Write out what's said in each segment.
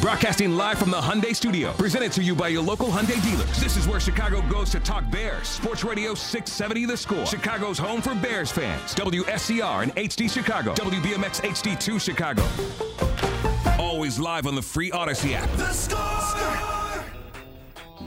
Broadcasting live from the Hyundai Studio, presented to you by your local Hyundai dealers. This is where Chicago goes to talk Bears. Sports Radio 670 The Score. Chicago's home for Bears fans. WSCR and HD Chicago. WBMX HD2 Chicago. Always live on the free Audacy app. The Score!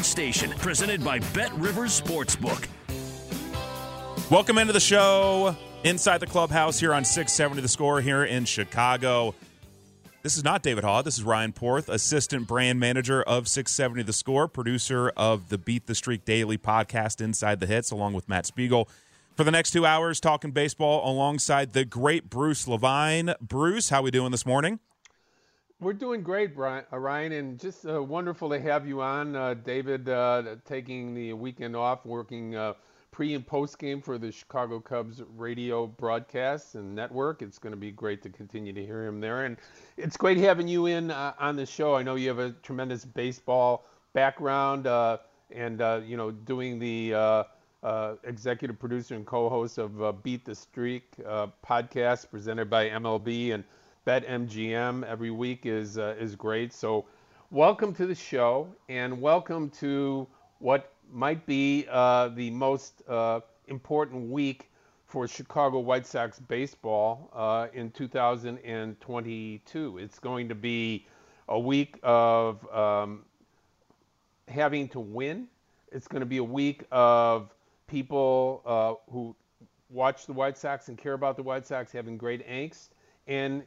station presented by BetRivers Sportsbook. Welcome into the show inside the clubhouse here on 670 The Score here in Chicago. This is not David Haugh. This is Ryan Porth, assistant brand manager of 670 The Score, producer of the Beat the Streak Daily podcast, Inside the Hits, along with Matt Spiegel. For the next two hours, talking baseball alongside the great Bruce Levine. Bruce, how we doing this morning? We're doing great, Brian, uh, Ryan, and just uh, wonderful to have you on. Uh, David uh, taking the weekend off, working uh, pre and post game for the Chicago Cubs radio broadcast and network. It's going to be great to continue to hear him there. And it's great having you in uh, on the show. I know you have a tremendous baseball background and, you know, doing the executive producer and co host of Beat the Streak podcast presented by MLB. and BetMGM every week is uh, is great. So, welcome to the show, and welcome to what might be uh, the most uh, important week for Chicago White Sox baseball uh, in 2022. It's going to be a week of um, having to win. It's going to be a week of people uh, who watch the White Sox and care about the White Sox having great angst. And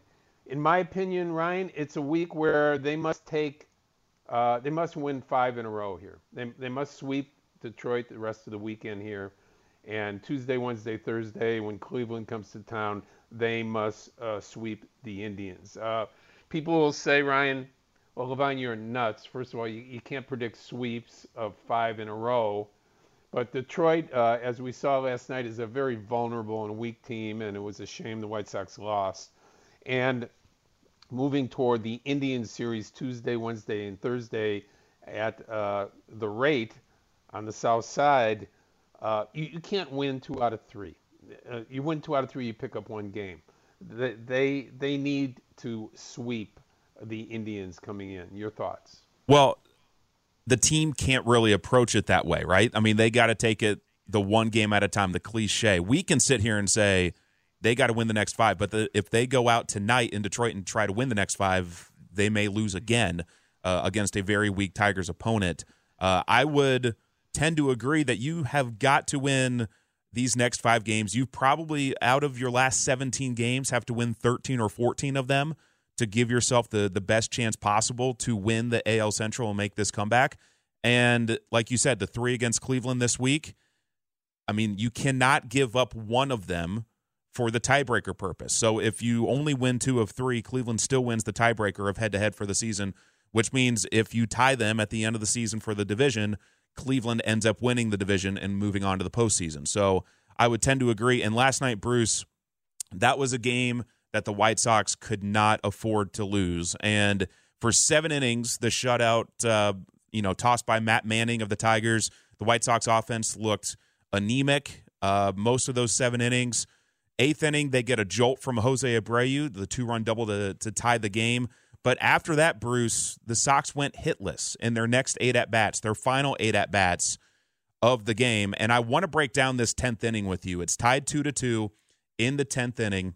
in my opinion, Ryan, it's a week where they must take, uh, they must win five in a row here. They, they must sweep Detroit the rest of the weekend here. And Tuesday, Wednesday, Thursday, when Cleveland comes to town, they must uh, sweep the Indians. Uh, people will say, Ryan, well, Levine, you're nuts. First of all, you, you can't predict sweeps of five in a row. But Detroit, uh, as we saw last night, is a very vulnerable and weak team, and it was a shame the White Sox lost. And moving toward the Indian series Tuesday, Wednesday, and Thursday at uh, the rate on the south side, uh, you, you, can't win two out of three. Uh, you win two out of three, you pick up one game. They, they, they need to sweep the Indians coming in. Your thoughts? Well, the team can't really approach it that way, right? I mean, they got to take it the one game at a time, the cliche. We can sit here and say, they got to win the next five. But the, if they go out tonight in Detroit and try to win the next five, they may lose again uh, against a very weak Tigers opponent. Uh, I would tend to agree that you have got to win these next five games. You probably, out of your last 17 games, have to win 13 or 14 of them to give yourself the, the best chance possible to win the AL Central and make this comeback. And like you said, the three against Cleveland this week, I mean, you cannot give up one of them for the tiebreaker purpose. So if you only win two of three, Cleveland still wins the tiebreaker of head to head for the season, which means if you tie them at the end of the season for the division, Cleveland ends up winning the division and moving on to the postseason. So I would tend to agree. And last night, Bruce, that was a game that the White Sox could not afford to lose. And For seven innings, the shutout, uh, you know, tossed by Matt Manning of the Tigers, the White Sox offense looked anemic uh, most of those seven innings. Eighth inning, they get a jolt from Jose Abreu, the two run double to, to tie the game. But after that, Bruce, the Sox went hitless in their next eight at bats, their final eight at bats of the game. And I want to break down this 10th inning with you. It's tied 2 to 2 in the 10th inning.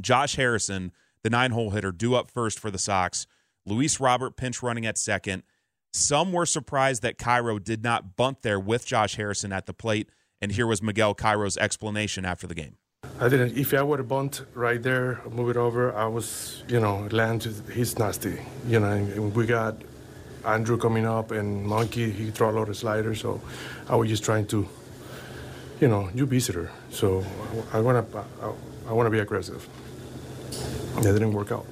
Josh Harrison, the nine hole hitter, due up first for the Sox. Luis Robert pinch running at second. Some were surprised that Cairo did not bunt there with Josh Harrison at the plate. And here was Miguel Cairo's explanation after the game. I didn't. If I would have bunt right there, move it over, I was, you know, land. He's nasty, you know. And we got Andrew coming up and Monkey. He throw a lot of sliders, so I was just trying to, you know, you visitor. So I want to, I, I want to be aggressive. That didn't work out.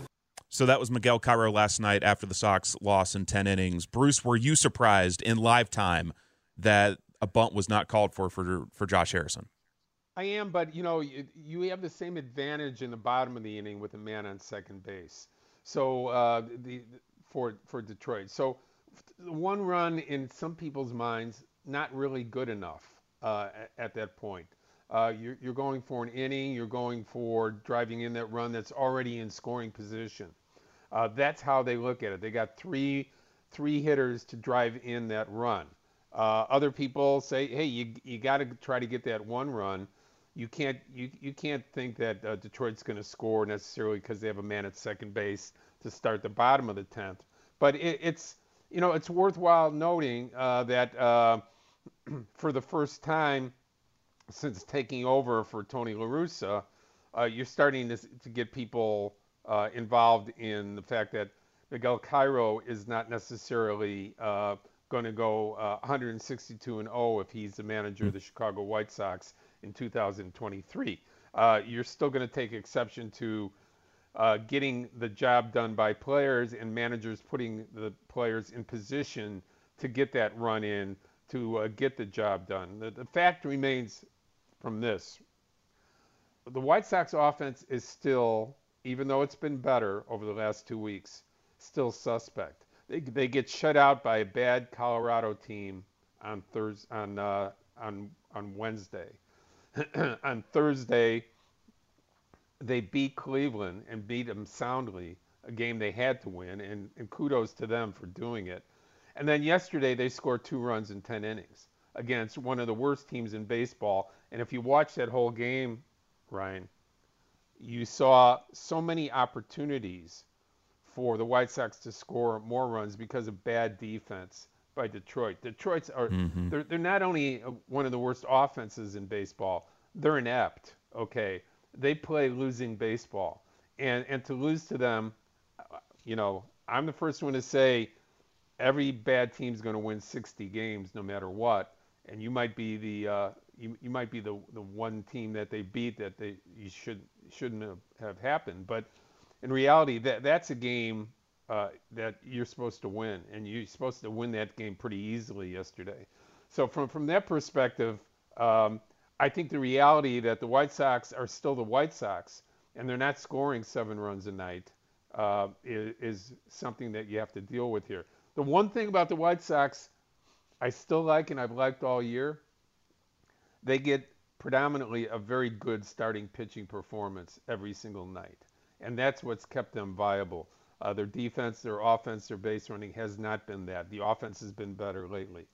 So that was Miguel Cairo last night after the Sox loss in ten innings. Bruce, were you surprised in live time that a bunt was not called for for for Josh Harrison? I am, but you know, you, you have the same advantage in the bottom of the inning with a man on second base. So uh, the for for Detroit. So one run in some people's minds not really good enough uh, at, at, that point. Uh, you're, you're, going for an inning. You're going for driving in that run that's already in scoring position. Uh, that's how they look at it. They got three three hitters to drive in that run. Uh, other people say, hey, you you got to try to get that one run you can't you, you can't think that uh, Detroit's going to score necessarily because they have a man at second base to start the bottom of the tenth. But it, it's you know it's worthwhile noting uh, that uh, for the first time since taking over for Tony La Russa, uh, you're starting to, to get people uh, involved in the fact that Miguel Cairo is not necessarily uh, going to go 162 and 0 if he's the manager of the Chicago White Sox in 2023. Uh, you're still going to take exception to uh, getting the job done by players and managers putting the players in position to get that run in to uh, get the job done. The, the fact remains from this the White Sox offense is still, even though it's been better over the last two weeks, still suspect. They, they get shut out by a bad Colorado team on Thursday on uh, on on Wednesday. on Thursday, they beat Cleveland and beat them soundly, a game they had to win, and, and kudos to them for doing it. And then yesterday, they scored two runs in 10 innings against one of the worst teams in baseball. And if you watch that whole game, Ryan, you saw so many opportunities for the White Sox to score more runs because of bad defense by Detroit. Detroit's are mm-hmm. they're they're not only one of the worst offenses in baseball, they're inept. Okay, they play losing baseball, and and to lose to them, you know, I'm the first one to say every bad team's going to win 60 games no matter what, and you might be the uh, you, you might be the the one team that they beat that they you should shouldn't have, have happened, but in reality that that's a game uh, that you're supposed to win, and you're supposed to win that game pretty easily yesterday. So from from that perspective, um, I think the reality that the White Sox are still the White Sox, and they're not scoring seven runs a night, uh, is, is something that you have to deal with here. The one thing about the White Sox I still like, and I've liked all year, they get predominantly a very good starting pitching performance every single night, and that's what's kept them viable. Uh, their defense, their offense, their base running has not been that. The offense has been better lately.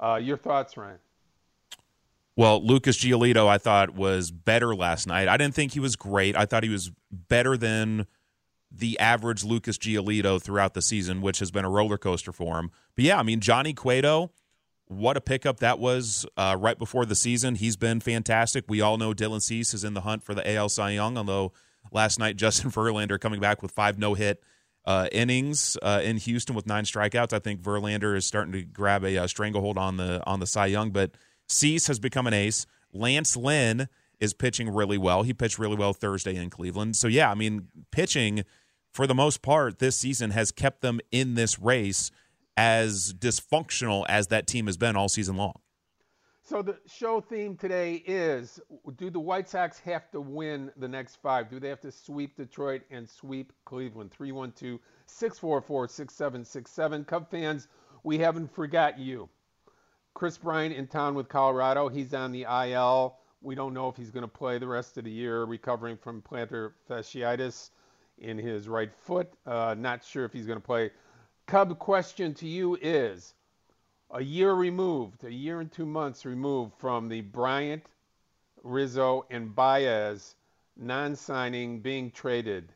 Uh, your thoughts, Ryan? Well, Lucas Giolito, I thought was better last night. I didn't think he was great. I thought he was better than the average Lucas Giolito throughout the season, which has been a roller coaster for him. But yeah, I mean Johnny Cueto, what a pickup that was uh, right before the season. He's been fantastic. We all know Dylan Cease is in the hunt for the AL Cy Young, although last night Justin Verlander coming back with five no hit uh, innings uh, in Houston with nine strikeouts. I think Verlander is starting to grab a, a uh, stranglehold on the on the Cy Young, but Cease has become an ace. Lance Lynn is pitching really well. He pitched really well Thursday in Cleveland. So yeah, I mean, pitching for the most part this season has kept them in this race as dysfunctional as that team has been all season long. So the show theme today is: Do the White Sox have to win the next five? Do they have to sweep Detroit and sweep Cleveland? 312-644-6767. Cub fans, we haven't forgot you. Kris Bryant in town with Colorado. He's on the IL. We don't know if he's going to play the rest of the year, recovering from plantar fasciitis in his right foot. Uh, not sure if he's going to play. Cub question to you is a year removed, a year and two months removed from the Bryant, Rizzo, and Baez non signing being traded.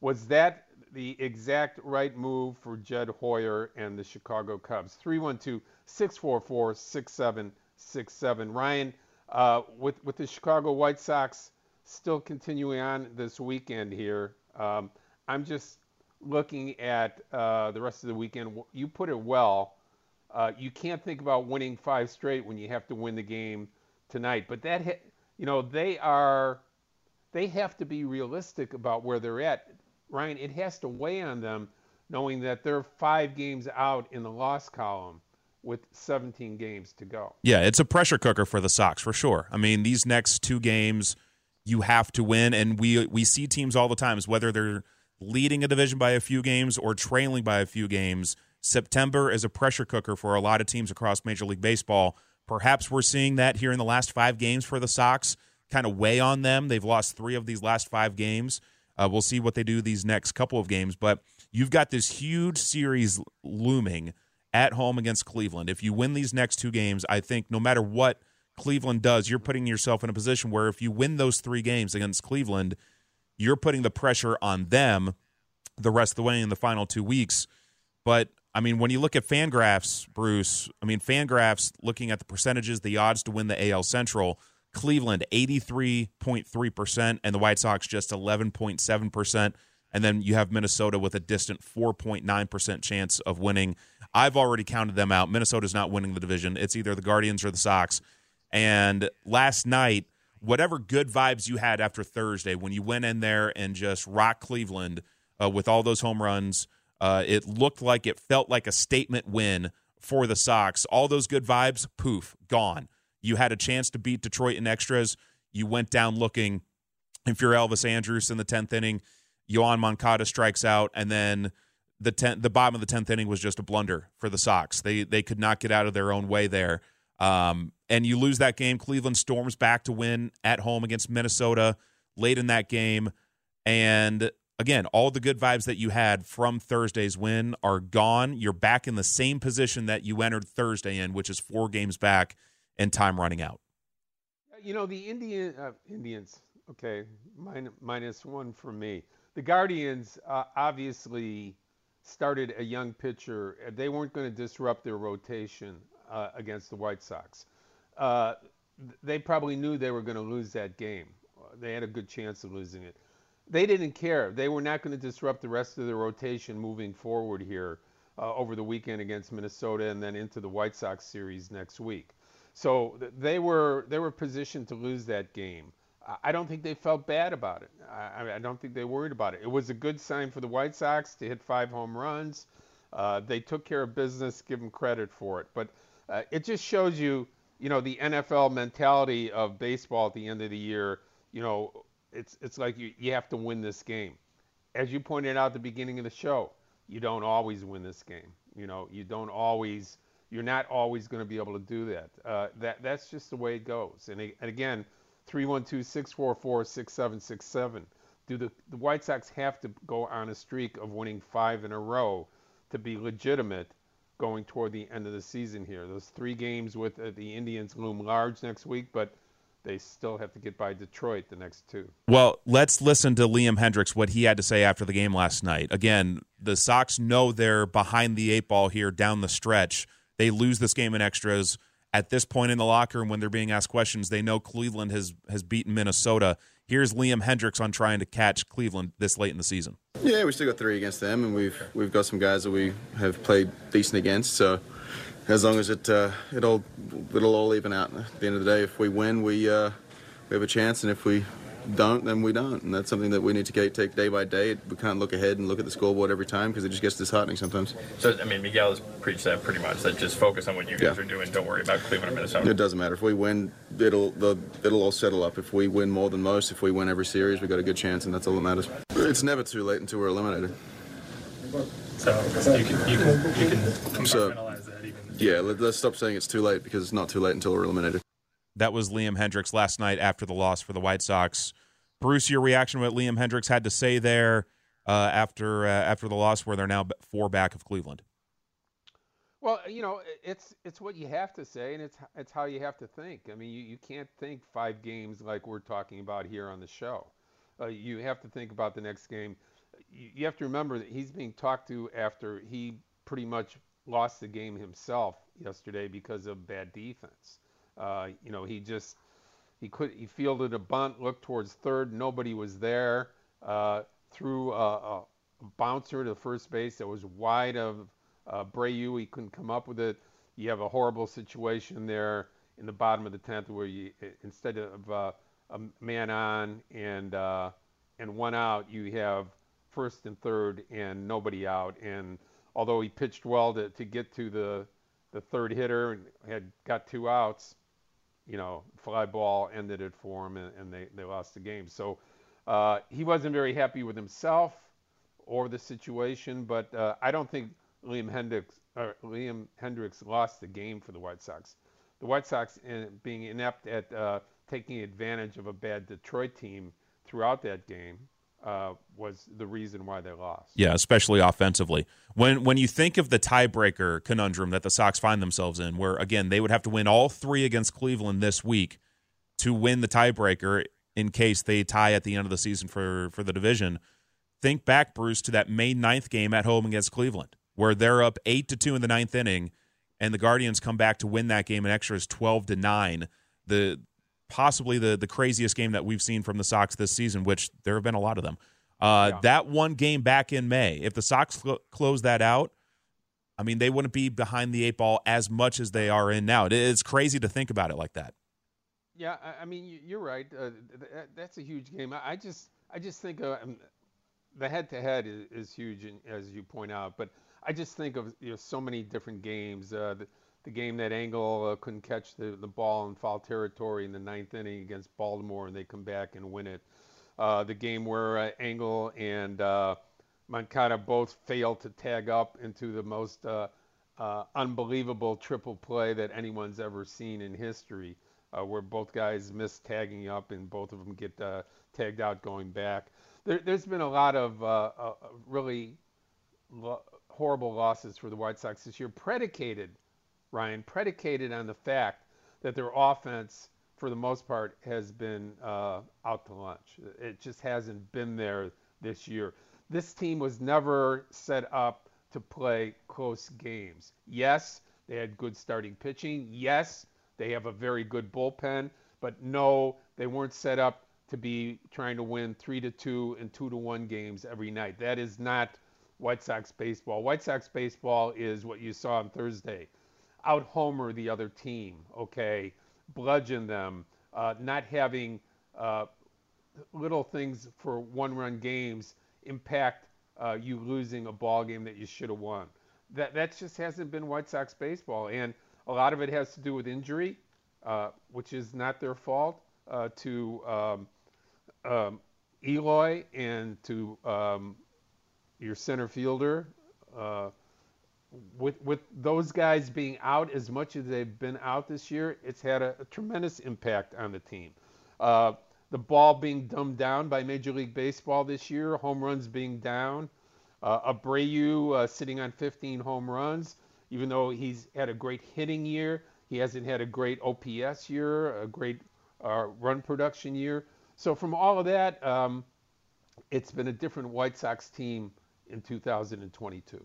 Was that the exact right move for Jed Hoyer and the Chicago Cubs? 312 644 6767. Ryan, uh, with, with the Chicago White Sox still continuing on this weekend here, um, I'm just looking at uh, the rest of the weekend. You put it well uh, you can't think about winning five straight when you have to win the game tonight. But that, ha- you know, they are, they have to be realistic about where they're at. Ryan, it has to weigh on them knowing that they're five games out in the loss column with 17 games to go. Yeah, it's a pressure cooker for the Sox for sure. I mean, these next two games you have to win, and we we see teams all the times whether they're leading a division by a few games or trailing by a few games September is a pressure cooker for a lot of teams across Major League Baseball. Perhaps we're seeing that here in the last five games for the Sox kind of weigh on them. They've lost three of these last five games. Uh, we'll see what they do these next couple of games. But you've got this huge series looming at home against Cleveland. If you win these next two games, I think no matter what Cleveland does, you're putting yourself in a position where if you win those three games against Cleveland, you're putting the pressure on them the rest of the way in the final two weeks. But I mean, when you look at Fangraphs, Bruce, I mean, Fangraphs looking at the percentages, the odds to win the AL Central, Cleveland 83.3%, and the White Sox just 11.7%. And then you have Minnesota with a distant 4.9% chance of winning. I've already counted them out. Minnesota's not winning the division. It's either the Guardians or the Sox. And last night, whatever good vibes you had after Thursday, when you went in there and just rocked Cleveland uh, with all those home runs – uh, it looked like it felt like a statement win for the Sox. All those good vibes, poof, gone. You had a chance to beat Detroit in extras. You went down looking. If you're Elvis Andrus in the tenth inning, Yoan Moncada strikes out, and then the ten, the bottom of the tenth inning was just a blunder for the Sox. They they could not get out of their own way there, um, and you lose that game. Cleveland storms back to win at home against Minnesota late in that game, and again, all the good vibes that you had from Thursday's win are gone. You're back in the same position that you entered Thursday in, which is four games back and time running out. You know, the Indian uh, Indians, okay, min- minus one for me. The Guardians uh, obviously started a young pitcher. They weren't going to disrupt their rotation uh, against the White Sox. Uh, they probably knew they were going to lose that game. They had a good chance of losing it they didn't care. They were not going to disrupt the rest of the rotation moving forward here uh, over the weekend against Minnesota and then into the White Sox series next week. So they were they were positioned to lose that game. I don't think they felt bad about it. I, I don't think they worried about it. It was a good sign for the White Sox to hit five home runs. Uh, they took care of business. Give them credit for it. But uh, it just shows you, you know, the NFL mentality of baseball at the end of the year. You know, it's it's like you you have to win this game. As you pointed out at the beginning of the show, you don't always win this game. You know, you don't always you're not always going to be able to do that. Uh, that that's just the way it goes. And, and again, 312-644-6767. Do the the White Sox have to go on a streak of winning five in a row to be legitimate going toward the end of the season here? Those three games with uh, the Indians loom large next week, but they still have to get by Detroit the next two. Well, let's listen to Liam Hendriks what he had to say after the game last night. Again, the Sox know they're behind the eight ball here down the stretch. They lose this game in extras. At this point in the locker room, when they're being asked questions, they know Cleveland has, has beaten Minnesota. Here's Liam Hendriks on trying to catch Cleveland this late in the season. Yeah, we still got three against them, and we've we've got some guys that we have played decent against. So as long as it uh, it all it'll all even out at the end of the day. If we win, we uh, we have a chance, and if we don't, then we don't, and that's something that we need to get, take day by day. We can't look ahead and look at the scoreboard every time because it just gets disheartening sometimes. So I mean, Miguel has preached that pretty much. That just focus on what you guys Yeah. are doing. Don't worry about Cleveland or Minnesota. It doesn't matter if we win. It'll the, it'll all settle up. If we win more than most, if we win every series, we got a good chance, and that's all that matters. It's never too late until we're eliminated. So you can you can you can So, compartmentalize that even. Yeah, let, let's stop saying it's too late because it's not too late until we're eliminated. That was Liam Hendriks last night after the loss for the White Sox. Bruce, your reaction to what Liam Hendriks had to say there uh, after uh, after the loss, where they're now four back of Cleveland. Well, you know, it's it's what you have to say, and it's it's how you have to think. I mean, you, you can't think five games like we're talking about here on the show. Uh, you have to think about the next game. You, you have to remember that he's being talked to after he pretty much lost the game himself yesterday because of bad defense. Uh, you know, he just he could he fielded a bunt, looked towards third, nobody was there. Uh, threw a, a, bouncer to first base that was wide of uh, Abreu. He couldn't come up with it. You have a horrible situation there in the bottom of the tenth where you instead of uh, a man on and uh, and one out, you have first and third and nobody out. And although he pitched well to, to get to the the third hitter and had got two outs, you know, fly ball ended it for him, and, and they, they lost the game. So uh, he wasn't very happy with himself or the situation, but uh, I don't think Liam Hendriks Liam Hendriks lost the game for the White Sox. The White Sox, in, being inept at uh, taking advantage of a bad Detroit team throughout that game, uh, was the reason why they lost. Yeah, especially offensively. When when you think of the tiebreaker conundrum that the Sox find themselves in, where again they would have to win all three against Cleveland this week to win the tiebreaker in case they tie at the end of the season for for the division. Think back, Bruce, to that May 9th game at home against Cleveland, where they're up eight to two in the ninth inning, and the Guardians come back to win that game in extras twelve to nine. The possibly the the craziest game that we've seen from the Sox this season, which there have been a lot of them. Uh, That one game back in May, if the Sox cl- close that out, I mean, they wouldn't be behind the eight ball as much as they are in now. It- It's crazy to think about it like that. Yeah, I, I mean, you- you're right. Uh, th- th- that's a huge game. I, I just, I just think uh, um, the head-to-head is, is huge, and- as you point out. But I just think of you know so many different games. Uh, the, the game that Engel uh, couldn't catch the, the ball in foul territory in the ninth inning against Baltimore, and they come back and win it. Uh, the game where uh, Engel and uh, Moncada both failed to tag up into the most uh, uh, unbelievable triple play that anyone's ever seen in history, uh, where both guys miss tagging up and both of them get tagged out going back. There, there's been a lot of really lo- horrible losses for the White Sox this year, predicated, Ryan, predicated on the fact that their offense, for the most part, has been uh, out to lunch. It just hasn't been there this year. This team was never set up to play close games. Yes, they had good starting pitching. Yes, they have a very good bullpen, but no, they weren't set up to be trying to win three to two and two to one games every night. That is not White Sox baseball. White Sox baseball is what you saw on Thursday. Out homer the other team, okay? Bludgeon them, uh, not having uh, little things for one run games impact uh, you losing a ball game that you should have won. That, that just hasn't been White Sox baseball. And a lot of it has to do with injury, uh, which is not their fault, uh, to um, um, Eloy and to um, your center fielder. With with those guys being out as much as they've been out this year, it's had a, a tremendous impact on the team. Uh, the ball being dumbed down by Major League Baseball this year, home runs being down. Uh, Abreu uh, sitting on 15 home runs, even though he's had a great hitting year, he hasn't had a great OPS year, a great uh, run production year. So from all of that, um, it's been a different White Sox team in 2022.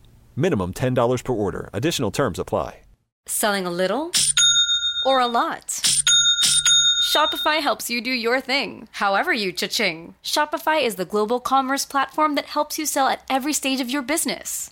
Minimum $10 per order. Additional terms apply. Selling a little or a lot? Shopify helps you do your thing, however you cha-ching. Shopify is the global commerce platform that helps you sell at every stage of your business.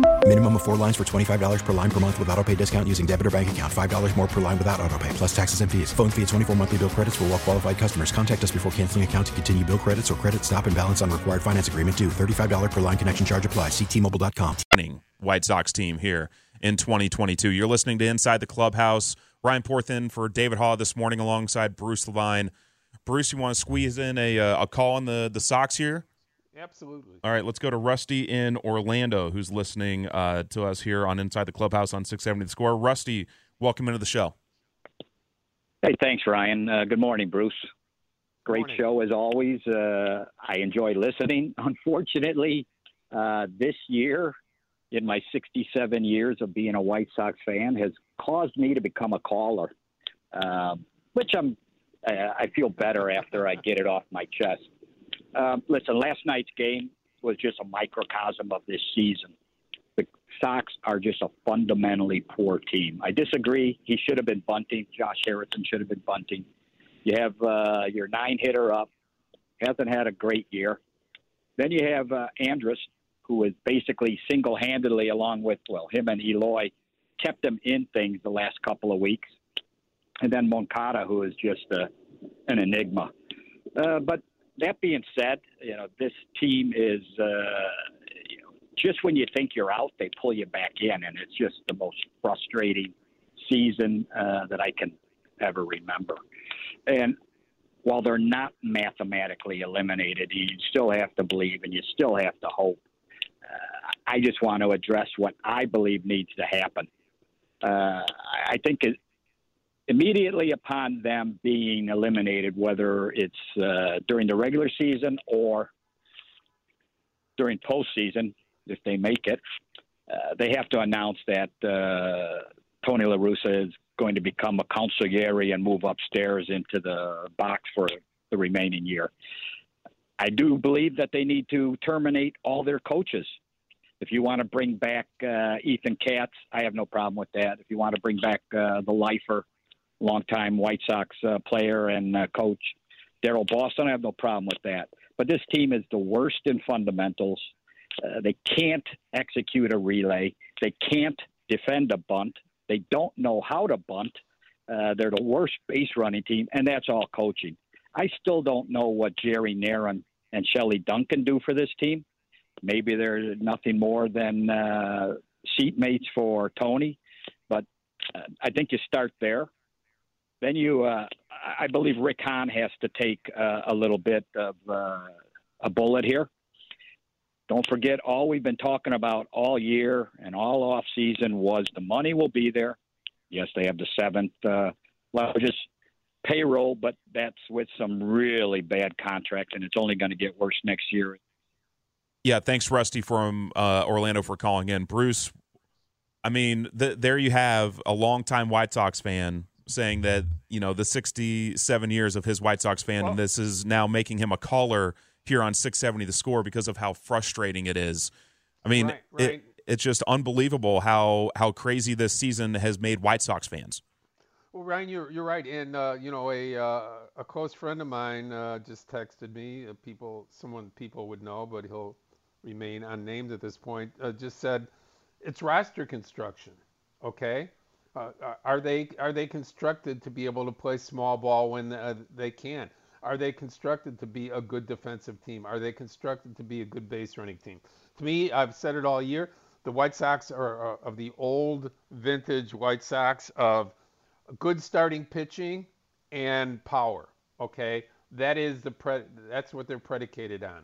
Minimum of four lines for $25 per line per month with auto pay discount using debit or bank account. $5 more per line without auto pay, plus taxes and fees. Phone fee at 24 monthly bill credits for all well qualified customers. Contact us before canceling account to continue bill credits or credit stop and balance on required finance agreement due. $35 per line connection charge apply. Ctmobile.com. White Sox team here in 2022. You're listening to Inside the Clubhouse. Ryan Porthin for David Haugh this morning alongside Bruce Levine. Bruce, you want to squeeze in a, uh, a call on the, the Sox here? Absolutely. All right, let's go to Rusty in Orlando, who's listening uh, to us here on Inside the Clubhouse on 670 The Score. Rusty, welcome into the show. Hey, thanks, Ryan. Uh, good morning, Bruce. Great morning. show as always. Uh, I enjoy listening. Unfortunately, uh, this year, in my 67 years of being a White Sox fan, has caused me to become a caller, um, which I'm. Uh, I feel better after I get it off my chest. Um, listen, last night's game was just a microcosm of this season. The Sox are just a fundamentally poor team. I disagree. He should have been bunting. Josh Harrison should have been bunting. You have uh, your nine hitter up, hasn't had a great year. Then you have uh, Andrus, who is basically single handedly, along with, well, him and Eloy, kept them in things the last couple of weeks. And then Moncada, who is just uh, an enigma. Uh, but that being said, you know, this team is, uh, you know, just when you think you're out, they pull you back in. And it's just the most frustrating season uh, that I can ever remember. And while they're not mathematically eliminated, you still have to believe and you still have to hope. Uh, I just want to address what I believe needs to happen. Uh, I think immediately upon them being eliminated, whether it's uh, during the regular season or during postseason, if they make it, uh, they have to announce that uh, Tony La Russa is going to become a consigliere and move upstairs into the box for the remaining year. I do believe that they need to terminate all their coaches. If you want to bring back uh, Ethan Katz, I have no problem with that. If you want to bring back uh, the lifer, longtime White Sox uh, player and uh, coach Daryl Boston, I have no problem with that. But this team is the worst in fundamentals. Uh, they can't execute a relay. They can't defend a bunt. They don't know how to bunt. Uh, they're the worst base running team, and that's all coaching. I still don't know what Jerry Narron and Shelley Duncan do for this team. Maybe they're nothing more than uh, seatmates for Tony, but uh, I think you start there. Then you, uh, I believe Rick Hahn has to take uh, a little bit of uh, a bullet here. Don't forget, all we've been talking about all year and all off season was the money will be there. Yes, they have the seventh uh, largest payroll, but that's with some really bad contracts, and it's only going to get worse next year. Yeah, thanks, Rusty from uh, Orlando, for calling in. Bruce, I mean, the, there you have a longtime White Sox fan saying that you know the 67 years of his White Sox fan, Well- and this is now making him a caller here on 670 The Score because of how frustrating it is. I mean, Right, right. It, it's just unbelievable how how crazy this season has made White Sox fans. Well, Ryan, you're you're right, and uh, you know a uh, a close friend of mine uh, just texted me. Uh, people, someone people would know, but he'll remain unnamed at this point. Uh, just said it's roster construction. Okay, uh, are they are they constructed to be able to play small ball when uh, they can? Are they constructed to be a good defensive team? Are they constructed to be a good base running team? To me, I've said it all year. The White Sox are, are of the old vintage White Sox of good starting pitching and power. Okay, that is the pre- that's what they're predicated on.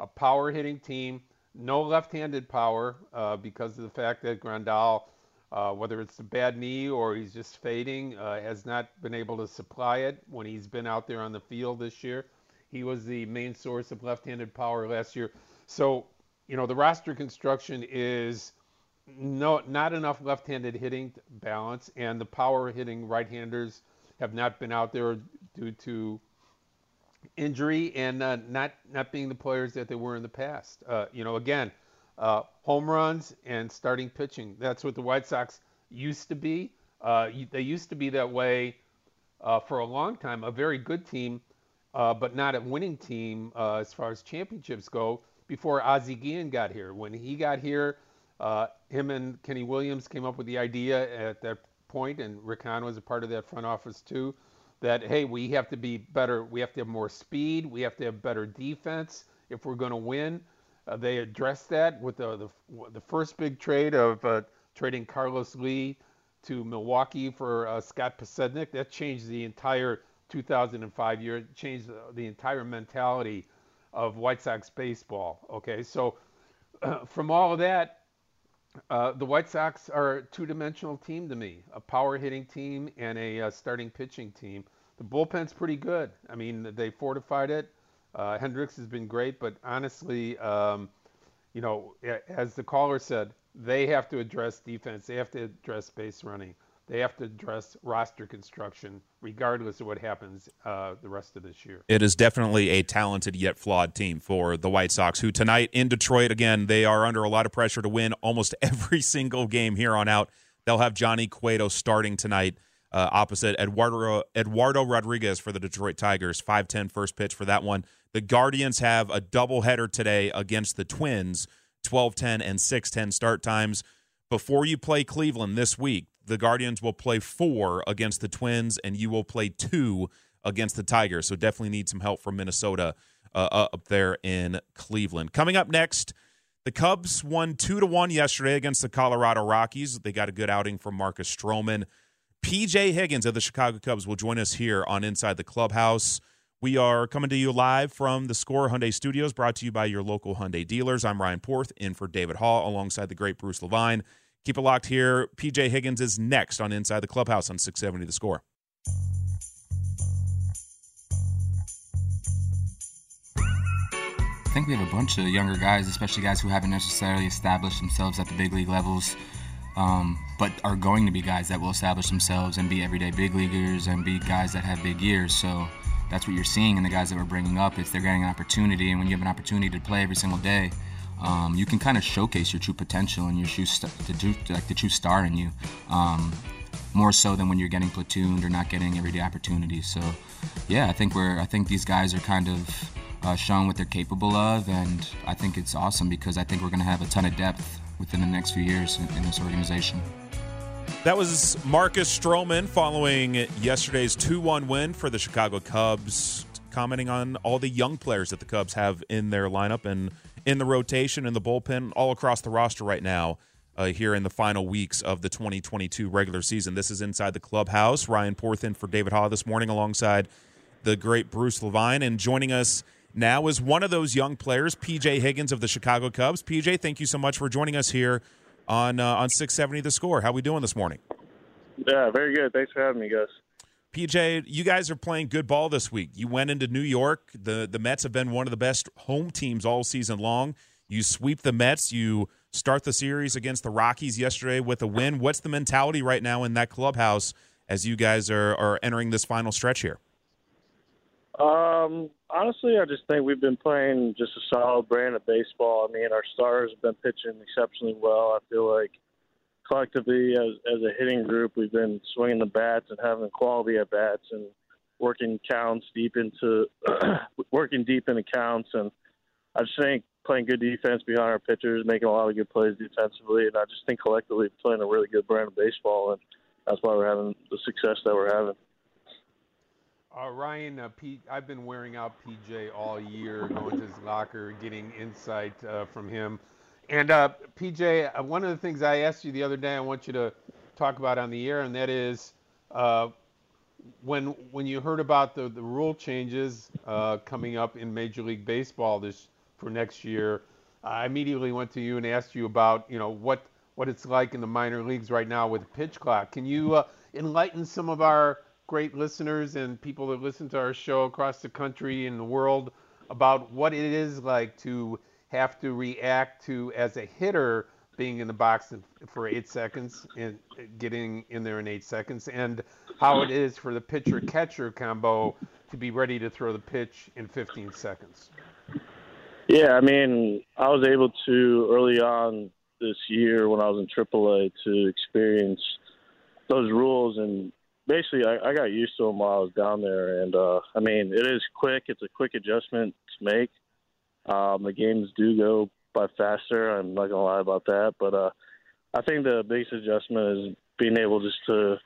A power hitting team, no left-handed power uh, because of the fact that Grandal, uh, whether it's a bad knee or he's just fading, uh, has not been able to supply it when he's been out there on the field this year. He was the main source of left-handed power last year. So, you know, the roster construction is no, not enough left-handed hitting balance, and the power hitting right-handers have not been out there due to injury and uh, not not being the players that they were in the past. Uh, you know, again, uh, home runs and starting pitching. That's what the White Sox used to be. Uh, they used to be that way uh, for a long time. A very good team, uh, but not a winning team uh, as far as championships go. Before Ozzie Guillen got here, when he got here, uh, him and Kenny Williams came up with the idea at that point, and Rick Hahn was a part of that front office too. That hey, we have to be better. We have to have more speed. We have to have better defense if we're going to win. Uh, they addressed that with the, the the first big trade of uh, trading Carlos Lee to Milwaukee for uh, Scott Podsednik. That changed the entire 2005 year. Changed the, the entire mentality of White Sox baseball. Okay, so from all of that, uh, the White Sox are a two-dimensional team to me: a power hitting team and a uh, starting pitching team. The bullpen's pretty good. I mean, they fortified it. Uh, Hendriks has been great, but honestly, um, you know, as the caller said, they have to address defense. They have to address base running. They have to address roster construction, regardless of what happens uh, the rest of this year. It is definitely a talented yet flawed team for the White Sox, who tonight in Detroit, again, they are under a lot of pressure to win almost every single game here on out. They'll have Johnny Cueto starting tonight uh, opposite Eduardo, Eduardo Rodriguez for the Detroit Tigers. 5'10 first pitch for that one. The Guardians have a doubleheader today against the Twins, 12-10 and 6-10 start times. Before you play Cleveland this week, the Guardians will play four against the Twins, and you will play two against the Tigers. So definitely need some help from Minnesota uh, uh, up there in Cleveland. Coming up next, the Cubs won two to one yesterday against the Colorado Rockies. They got a good outing from Marcus Stroman. PJ Higgins of the Chicago Cubs will join us here on Inside the Clubhouse. We are coming to you live from the Score Hyundai Studios, brought to you by your local Hyundai dealers. I'm Ryan Porth, in for David Haugh, alongside the great Bruce Levine. Keep it locked here. PJ Higgins is next on Inside the Clubhouse on 670 The Score. I think we have a bunch of younger guys, especially guys who haven't necessarily established themselves at the big league levels, um, but are going to be guys that will establish themselves and be everyday big leaguers and be guys that have big years. So that's what you're seeing in the guys that we're bringing up. Is they're getting an opportunity, and when you have an opportunity to play every single day, um, you can kind of showcase your true potential and your true st- the, true, like the true star in you. Um, more so than when you're getting platooned or not getting everyday opportunities. So, yeah, I think we're I think these guys are kind of uh, showing what they're capable of, and I think it's awesome because I think we're going to have a ton of depth within the next few years in, in this organization. That was Marcus Stroman following yesterday's 2 1 win for the Chicago Cubs, commenting on all the young players that the Cubs have in their lineup and in the rotation and the bullpen all across the roster right now. Uh, here in the final weeks of the 2022 regular season. This is Inside the Clubhouse. Ryan Porthin for David Haugh this morning alongside the great Bruce Levine. And joining us now is one of those young players, PJ Higgins of the Chicago Cubs. PJ, thank you so much for joining us here on uh, on 670 The Score. How are we doing this morning? Yeah, very good. Thanks for having me, guys. PJ, you guys are playing good ball this week. You went into New York. The the Mets have been one of the best home teams all season long. You sweep the Mets. You start the series against the Rockies yesterday with a win. What's the mentality right now in that clubhouse as you guys are, are entering this final stretch here? Um, honestly, I just think we've been playing just a solid brand of baseball. I mean, our stars have been pitching exceptionally well. I feel like collectively, as as a hitting group, we've been swinging the bats and having quality at bats and working counts deep into working deep into counts. And I just think playing good defense behind our pitchers, making a lot of good plays defensively, and I just think collectively playing a really good brand of baseball, and that's why we're having the success that we're having. Uh, Ryan, uh, Pete, I've been wearing out PJ all year, going to his locker, getting insight uh, from him. And uh, PJ, uh, one of the things I asked you the other day, I want you to talk about on the air, and that is uh, when when you heard about the, the rule changes coming up in Major League Baseball this for next year, I immediately went to you and asked you about you know what what it's like in the minor leagues right now with pitch clock. Can you enlighten some of our great listeners and people that listen to our show across the country and the world about what it is like to have to react to as a hitter being in the box for eight seconds and getting in there in eight seconds, and how it is for the pitcher catcher combo to be ready to throw the pitch in 15 seconds. Yeah, I mean, I was able to early on this year when I was in AAA to experience those rules and basically I, I got used to them while I was down there, and uh, I mean it is quick. It's a quick adjustment to make. Um, the games do go by faster. I'm not gonna lie about that, but uh, I think the biggest adjustment is being able just to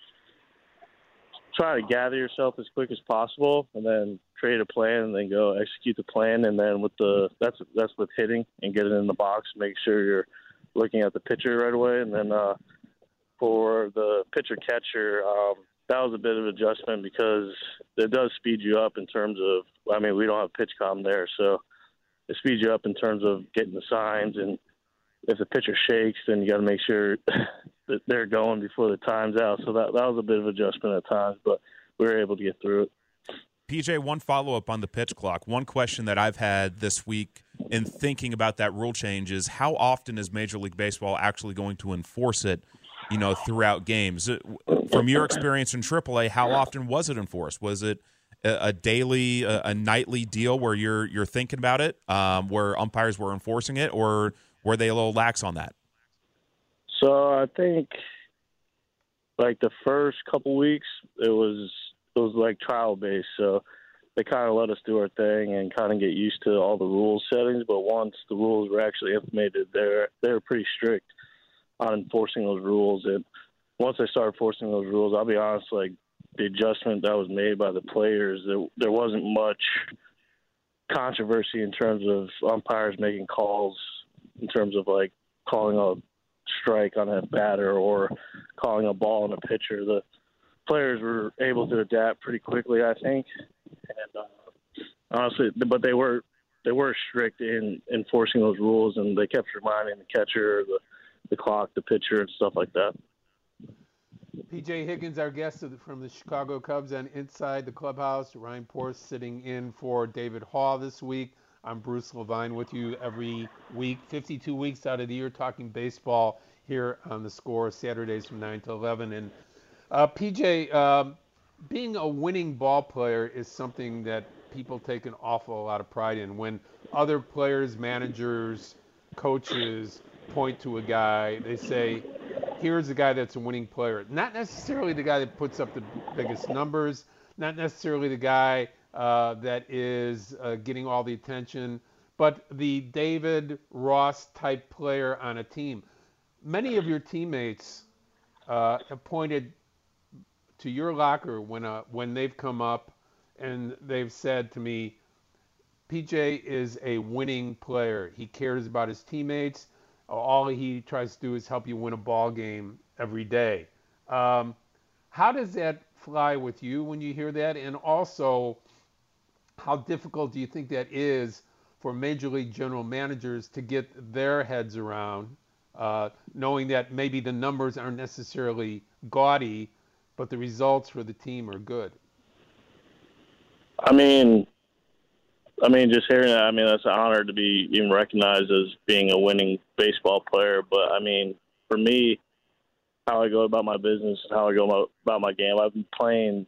try to gather yourself as quick as possible, and then create a plan, and then go execute the plan. And then with the that's that's with hitting and getting in the box, make sure you're looking at the pitcher right away, and then. uh for the pitcher catcher, um, that was a bit of adjustment because it does speed you up in terms of. I mean, we don't have pitch com there, so it speeds you up in terms of getting the signs. And if the pitcher shakes, then you got to make sure that they're going before the time's out. So that that was a bit of adjustment at times, but we were able to get through it. PJ, one follow up on the pitch clock. One question that I've had this week in thinking about that rule change is how often is Major League Baseball actually going to enforce it? You know, throughout games. Uh, from your experience in AAA, how often was it enforced? Was it a, daily, a, a, nightly deal where you're you're thinking about it, um, where umpires were enforcing it, or were they a little lax on that? So I think, like the first couple weeks, it was it was like trial based. So they kind of let us do our thing and kind of get used to all the rules settings. But once the rules were actually implemented, they're they're pretty strict on enforcing those rules. And once I started enforcing those rules, I'll be honest, like the adjustment that was made by the players, there there wasn't much controversy in terms of umpires making calls in terms of like calling a strike on a batter or calling a ball on a pitcher. The players were able to adapt pretty quickly, I think. And uh, honestly, but they were they were strict in enforcing those rules, and they kept reminding the catcher, the the clock, the pitcher, and stuff like that. PJ Higgins, our guest from the Chicago Cubs, and inside the clubhouse, Ryan Porth sitting in for David Haugh this week. I'm Bruce Levine with you every week, 52 weeks out of the year, talking baseball here on the score, Saturdays from 9 to 11. And uh, PJ, um, being a winning ball player is something that people take an awful lot of pride in. When other players, managers, coaches point to a guy, they say, here's a guy that's a winning player. Not necessarily the guy that puts up the biggest numbers, not necessarily the guy uh, that is uh, getting all the attention, but the David Ross type player on a team. Many of your teammates uh, have pointed to your locker when uh, when they've come up and they've said to me, PJ is a winning player. He cares about his teammates all he tries to do is help you win a ball game every day. Um, how does that fly with you when you hear that? And also, how difficult do you think that is for major league general managers to get their heads around, uh, knowing that maybe the numbers aren't necessarily gaudy, but the results for the team are good? I mean, I mean, just hearing that, I mean, that's an honor to be even recognized as being a winning baseball player. But I mean, for me, how I go about my business how I go about my game, I've been playing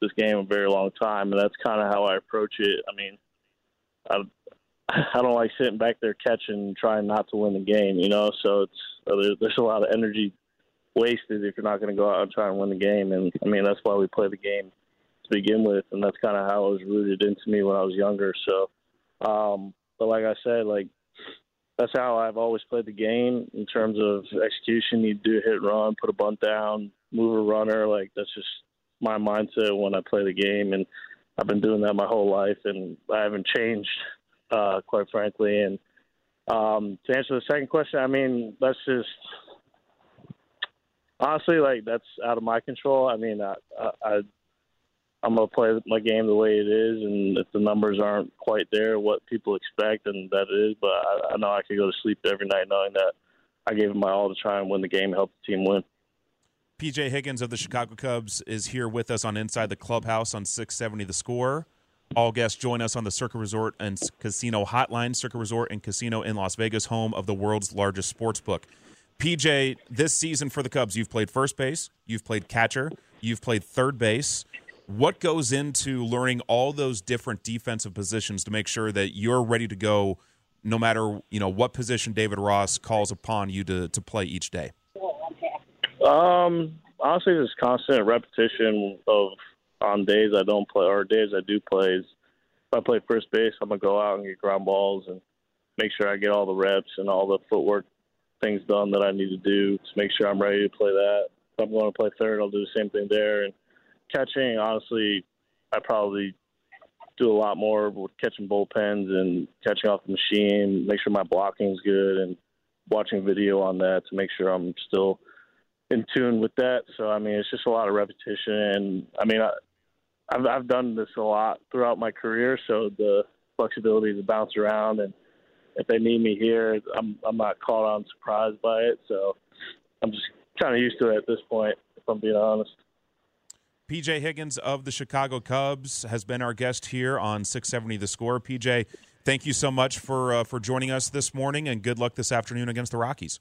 this game a very long time, and that's kind of how I approach it. I mean, I I don't like sitting back there catching, trying not to win the game, you know. So it's uh, there's a lot of energy wasted if you're not going to go out and try and win the game. And I mean, that's why we play the game begin with, and that's kind of how it was rooted into me when I was younger. So, um, but like I said, like that's how I've always played the game in terms of execution. You do hit run, put a bunt down, move a runner. Like that's just my mindset when I play the game, and I've been doing that my whole life, and I haven't changed, uh, quite frankly. And um, to answer the second question, I mean that's just honestly like that's out of my control. I mean, I, I I'm gonna play my game the way it is, and if the numbers aren't quite there, what people expect, and that is. But I, I know I could go to sleep every night knowing that I gave it my all to try and win the game, help the team win. PJ Higgins of the Chicago Cubs is here with us on Inside the Clubhouse on 670 The Score. All guests join us on the Circa Resort and Casino Hotline, Circa Resort and Casino in Las Vegas, home of the world's largest sports book. PJ, this season for the Cubs, you've played first base, you've played catcher, you've played third base. What goes into learning all those different defensive positions to make sure that you're ready to go no matter, you know, what position David Ross calls upon you to, to play each day? Um, honestly, just constant repetition of on days I don't play or days I do play. If I play first base, I'm gonna go out and get ground balls and make sure I get all the reps and all the footwork things done that I need to do to make sure I'm ready to play that. If I'm going to play third, I'll do the same thing there. And catching, honestly, I probably do a lot more with catching bullpens and catching off the machine, make sure my blocking's good, and watching video on that to make sure I'm still in tune with that. So I mean, it's just a lot of repetition, and I mean, I, I've I've done this a lot throughout my career, so the flexibility to bounce around and if they need me here, I'm I'm not caught on surprised by it. So I'm just kind of used to it at this point, if I'm being honest. PJ Higgins of the Chicago Cubs has been our guest here on 670 The Score. PJ, thank you so much for uh, for joining us this morning, and good luck this afternoon against the Rockies.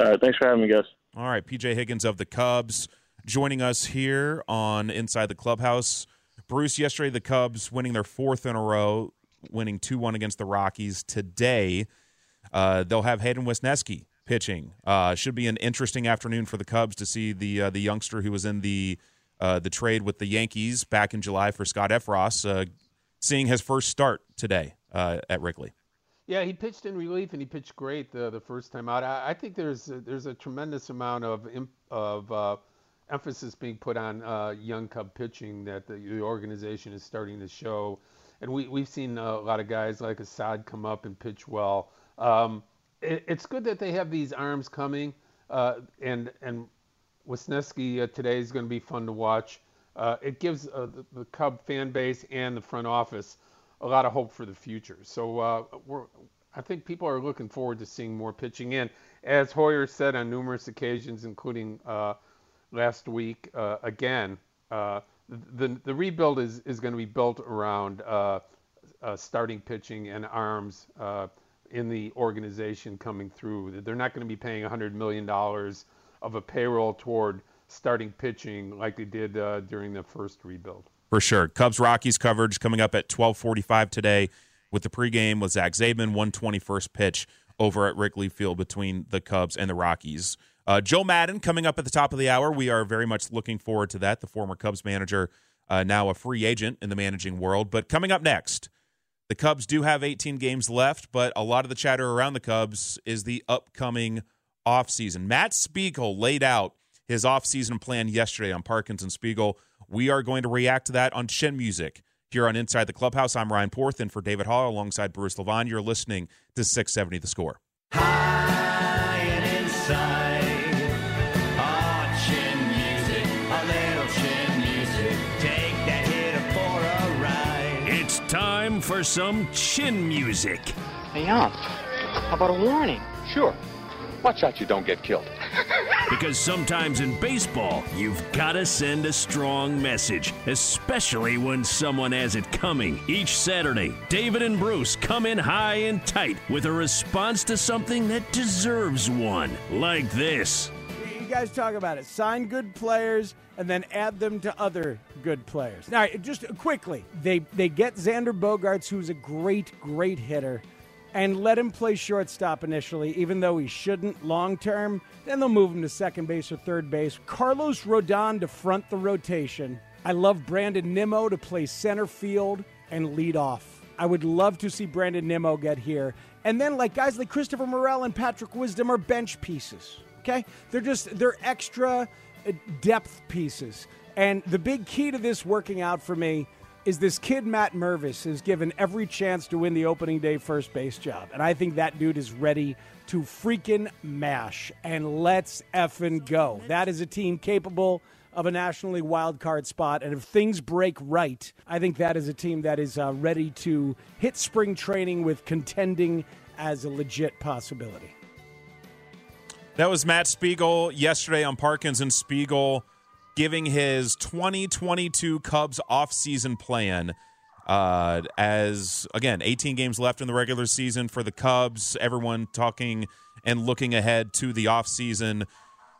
All right, thanks for having me, guys. All right, PJ Higgins of the Cubs joining us here on Inside the Clubhouse. Bruce, yesterday the Cubs winning their fourth in a row winning 2 1 against the Rockies. Today, uh, they'll have Hayden Wesneski pitching. Uh, should be an interesting afternoon for the Cubs to see the uh, the youngster who was in the uh, the trade with the Yankees back in July for Scott Effross, uh, seeing his first start today uh, at Wrigley. Yeah, he pitched in relief and he pitched great the, the first time out. I, I think there's a, there's a tremendous amount of of emphasis being put on young Cub pitching that the, the organization is starting to show and we we've seen a lot of guys like Assad come up and pitch well. Um, it, it's good that they have these arms coming, uh, and and Wesneski uh, today is going to be fun to watch. Uh, it gives uh, the, the, Cub fan base and the front office a lot of hope for the future. So uh, we're I think people are looking forward to seeing more pitching in. As Hoyer said on numerous occasions, including uh, last week again the the rebuild is is going to be built around uh, uh, starting pitching and arms uh, in the organization coming through. They're not going to be paying 100 million dollars of a payroll toward starting pitching like they did uh, during the first rebuild. For sure, Cubs Rockies coverage coming up at 12:45 today with the pregame with Zach Zaidman, 121st pitch over at Wrigley Field between the Cubs and the Rockies. Uh, Joe Maddon coming up at the top of the hour. We are very much looking forward to that. The former Cubs manager, uh, now a free agent in the managing world. But coming up next, the Cubs do have 18 games left, but a lot of the chatter around the Cubs is the upcoming offseason. Matt Spiegel laid out his offseason plan yesterday on Parkins and Spiegel. We are going to react to that on Chin Music here on Inside the Clubhouse. I'm Ryan Porth, and for David Haugh alongside Bruce Levine, you're listening to 670 The Score. High and inside. time for some chin music. Hey, Aunt, how about a warning? Sure. Watch out you don't get killed. Because sometimes in baseball, you've got to send a strong message, especially when someone has it coming. Each Saturday, David and Bruce come in high and tight with a response to something that deserves one, like this. You guys talk about it. Sign good players and then add them to other good players. All right, just quickly, they they get Xander Bogarts, who's a great, great hitter, and let him play shortstop initially, even though he shouldn't long term. Then they'll move him to second base or third base. Carlos Rodon to front the rotation. I love Brandon Nimmo to play center field and lead off. I would love to see Brandon Nimmo get here. And then like guys like Christopher Morel and Patrick Wisdom are bench pieces. Okay? They're just they're extra uh, depth pieces. And the big key to this working out for me is this kid Matt Mervis is given every chance to win the opening day first base job. And I think that dude is ready to freaking mash. And let's effing go. That is a team capable of a National League wild card spot. And if things break right, I think that is a team that is uh, ready to hit spring training with contending as a legit possibility. That was Matt Spiegel yesterday on Parkins and Spiegel giving his 2022 Cubs offseason plan. Uh, as again, 18 games left in the regular season for the Cubs. Everyone talking and looking ahead to the offseason.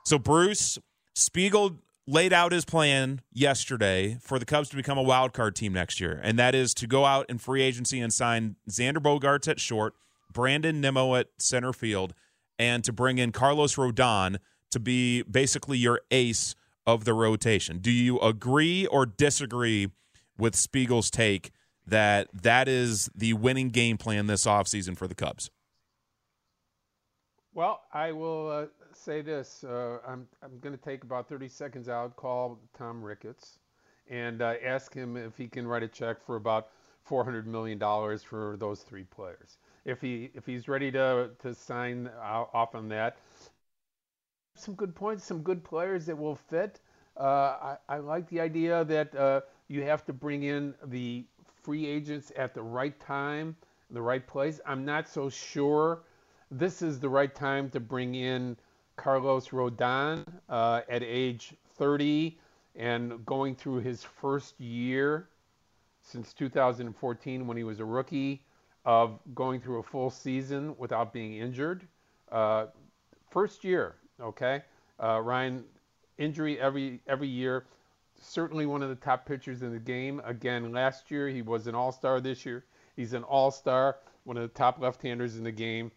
So, Bruce Spiegel laid out his plan yesterday for the Cubs to become a wild card team next year, and that is to go out in free agency and sign Xander Bogaerts at short, Brandon Nimmo at center field, and to bring in Carlos Rodon to be basically your ace of the rotation. Do you agree or disagree with Spiegel's take that that is the winning game plan this offseason for the Cubs? Well, I will uh, say this. Uh, I'm, I'm going to take about 30 seconds out, call Tom Ricketts, and uh, ask him if he can write a check for about $400 million for those three players. If he if he's ready to to sign off on that, some good points, some good players that will fit. Uh, I, I, like the idea that uh, you have to bring in the free agents at the right time, the right place. I'm not so sure this is the right time to bring in Carlos Rodon uh, at age 30 and going through his first year since 2014 when he was a rookie of going through a full season without being injured. Uh, first year, okay? Uh, Ryan, injury every every year. Certainly one of the top pitchers in the game. Again, last year he was an all-star. This year he's an all-star, one of the top left-handers in the game.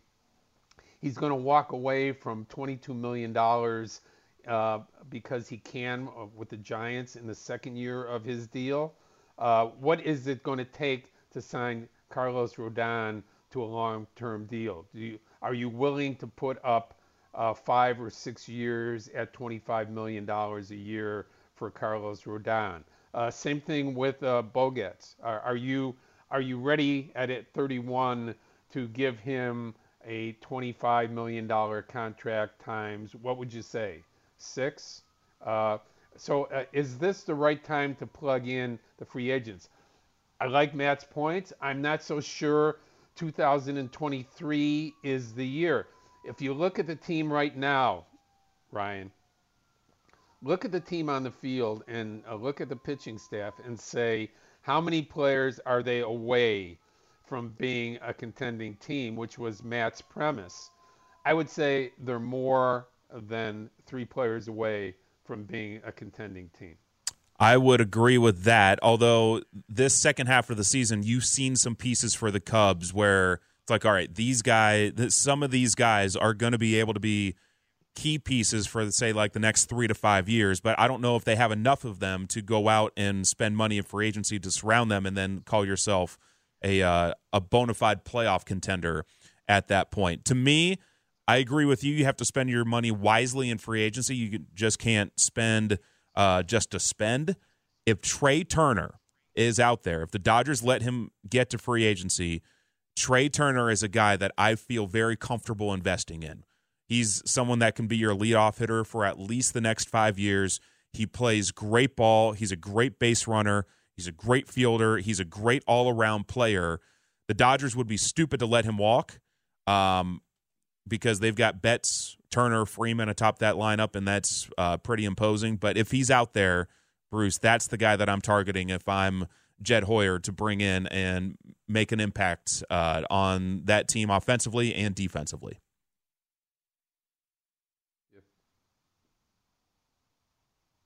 He's going to walk away from 22 million dollars uh, because he can uh, with the Giants in the second year of his deal. Uh, what is it going to take to sign Carlos Rodon to a long-term deal? Do you, are you willing to put up uh, five or six years at $25 million a year for Carlos Rodon? Uh, same thing with uh. Are, are, you are you ready at it 31 to give him a $25 million contract times what would you say six? Uh, so uh, is this the right time to plug in the free agents? I like Matt's points. I'm not so sure 2023 is the year. If you look at the team right now, Ryan, look at the team on the field and uh, look at the pitching staff and say how many players are they away from being a contending team, which was Matt's premise. I would say they're more than three players away from being a contending team. I would agree with that. Although this second half of the season, you've seen some pieces for the Cubs where it's like, all right, these guys, some of these guys are going to be able to be key pieces for, say, like the next three to five years. But I don't know if they have enough of them to go out and spend money in free agency to surround them and then call yourself a uh, a bona fide playoff contender at that point. To me, I agree with you. You have to spend your money wisely in free agency. You just can't spend uh, just to spend. If Trea Turner is out there, if the Dodgers let him get to free agency, Trea Turner is a guy that I feel very comfortable investing in. He's someone that can be your leadoff hitter for at least the next five years. He plays great ball. He's a great base runner. He's a great fielder. He's a great all around player. The Dodgers would be stupid to let him walk. Um, because they've got Betts, Turner, Freeman atop that lineup, and that's uh, pretty imposing. But if he's out there, Bruce, that's the guy that I'm targeting if I'm Jed Hoyer to bring in and make an impact uh, on that team offensively and defensively.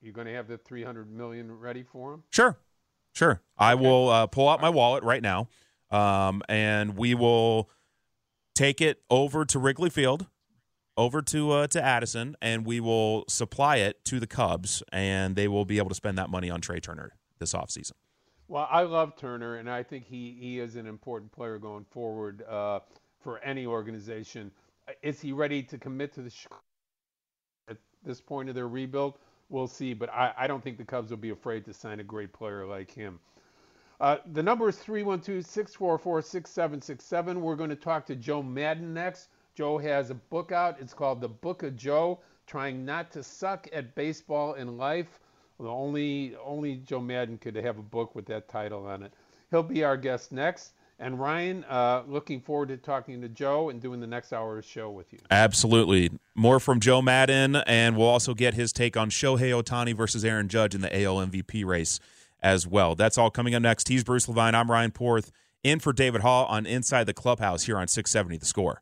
You're going to have the 300 million ready for him? Sure, sure. I will uh, pull out my wallet right now, um, and we will take it over to Wrigley Field, over to uh, to Addison, and we will supply it to the Cubs, and they will be able to spend that money on Trea Turner this offseason. Well, I love Turner, and I think he, he is an important player going forward uh, for any organization. Is he ready to commit to the at this point of their rebuild? We'll see, but I, I don't think the Cubs will be afraid to sign a great player like him. Uh, the number is 312 644 6767. We're going to talk to Joe Maddon next. Joe has a book out. It's called The Book of Joe Trying Not to Suck at Baseball in Life. Well, only, only Joe Maddon could have a book with that title on it. He'll be our guest next. And Ryan, uh, looking forward to talking to Joe and doing the next hour's show with you. Absolutely. More from Joe Maddon, and we'll also get his take on Shohei Ohtani versus Aaron Judge in the AL MVP race as well. That's all coming up next. He's Bruce Levine. I'm Ryan Porth, in for David Haugh on Inside the Clubhouse here on 670 The Score.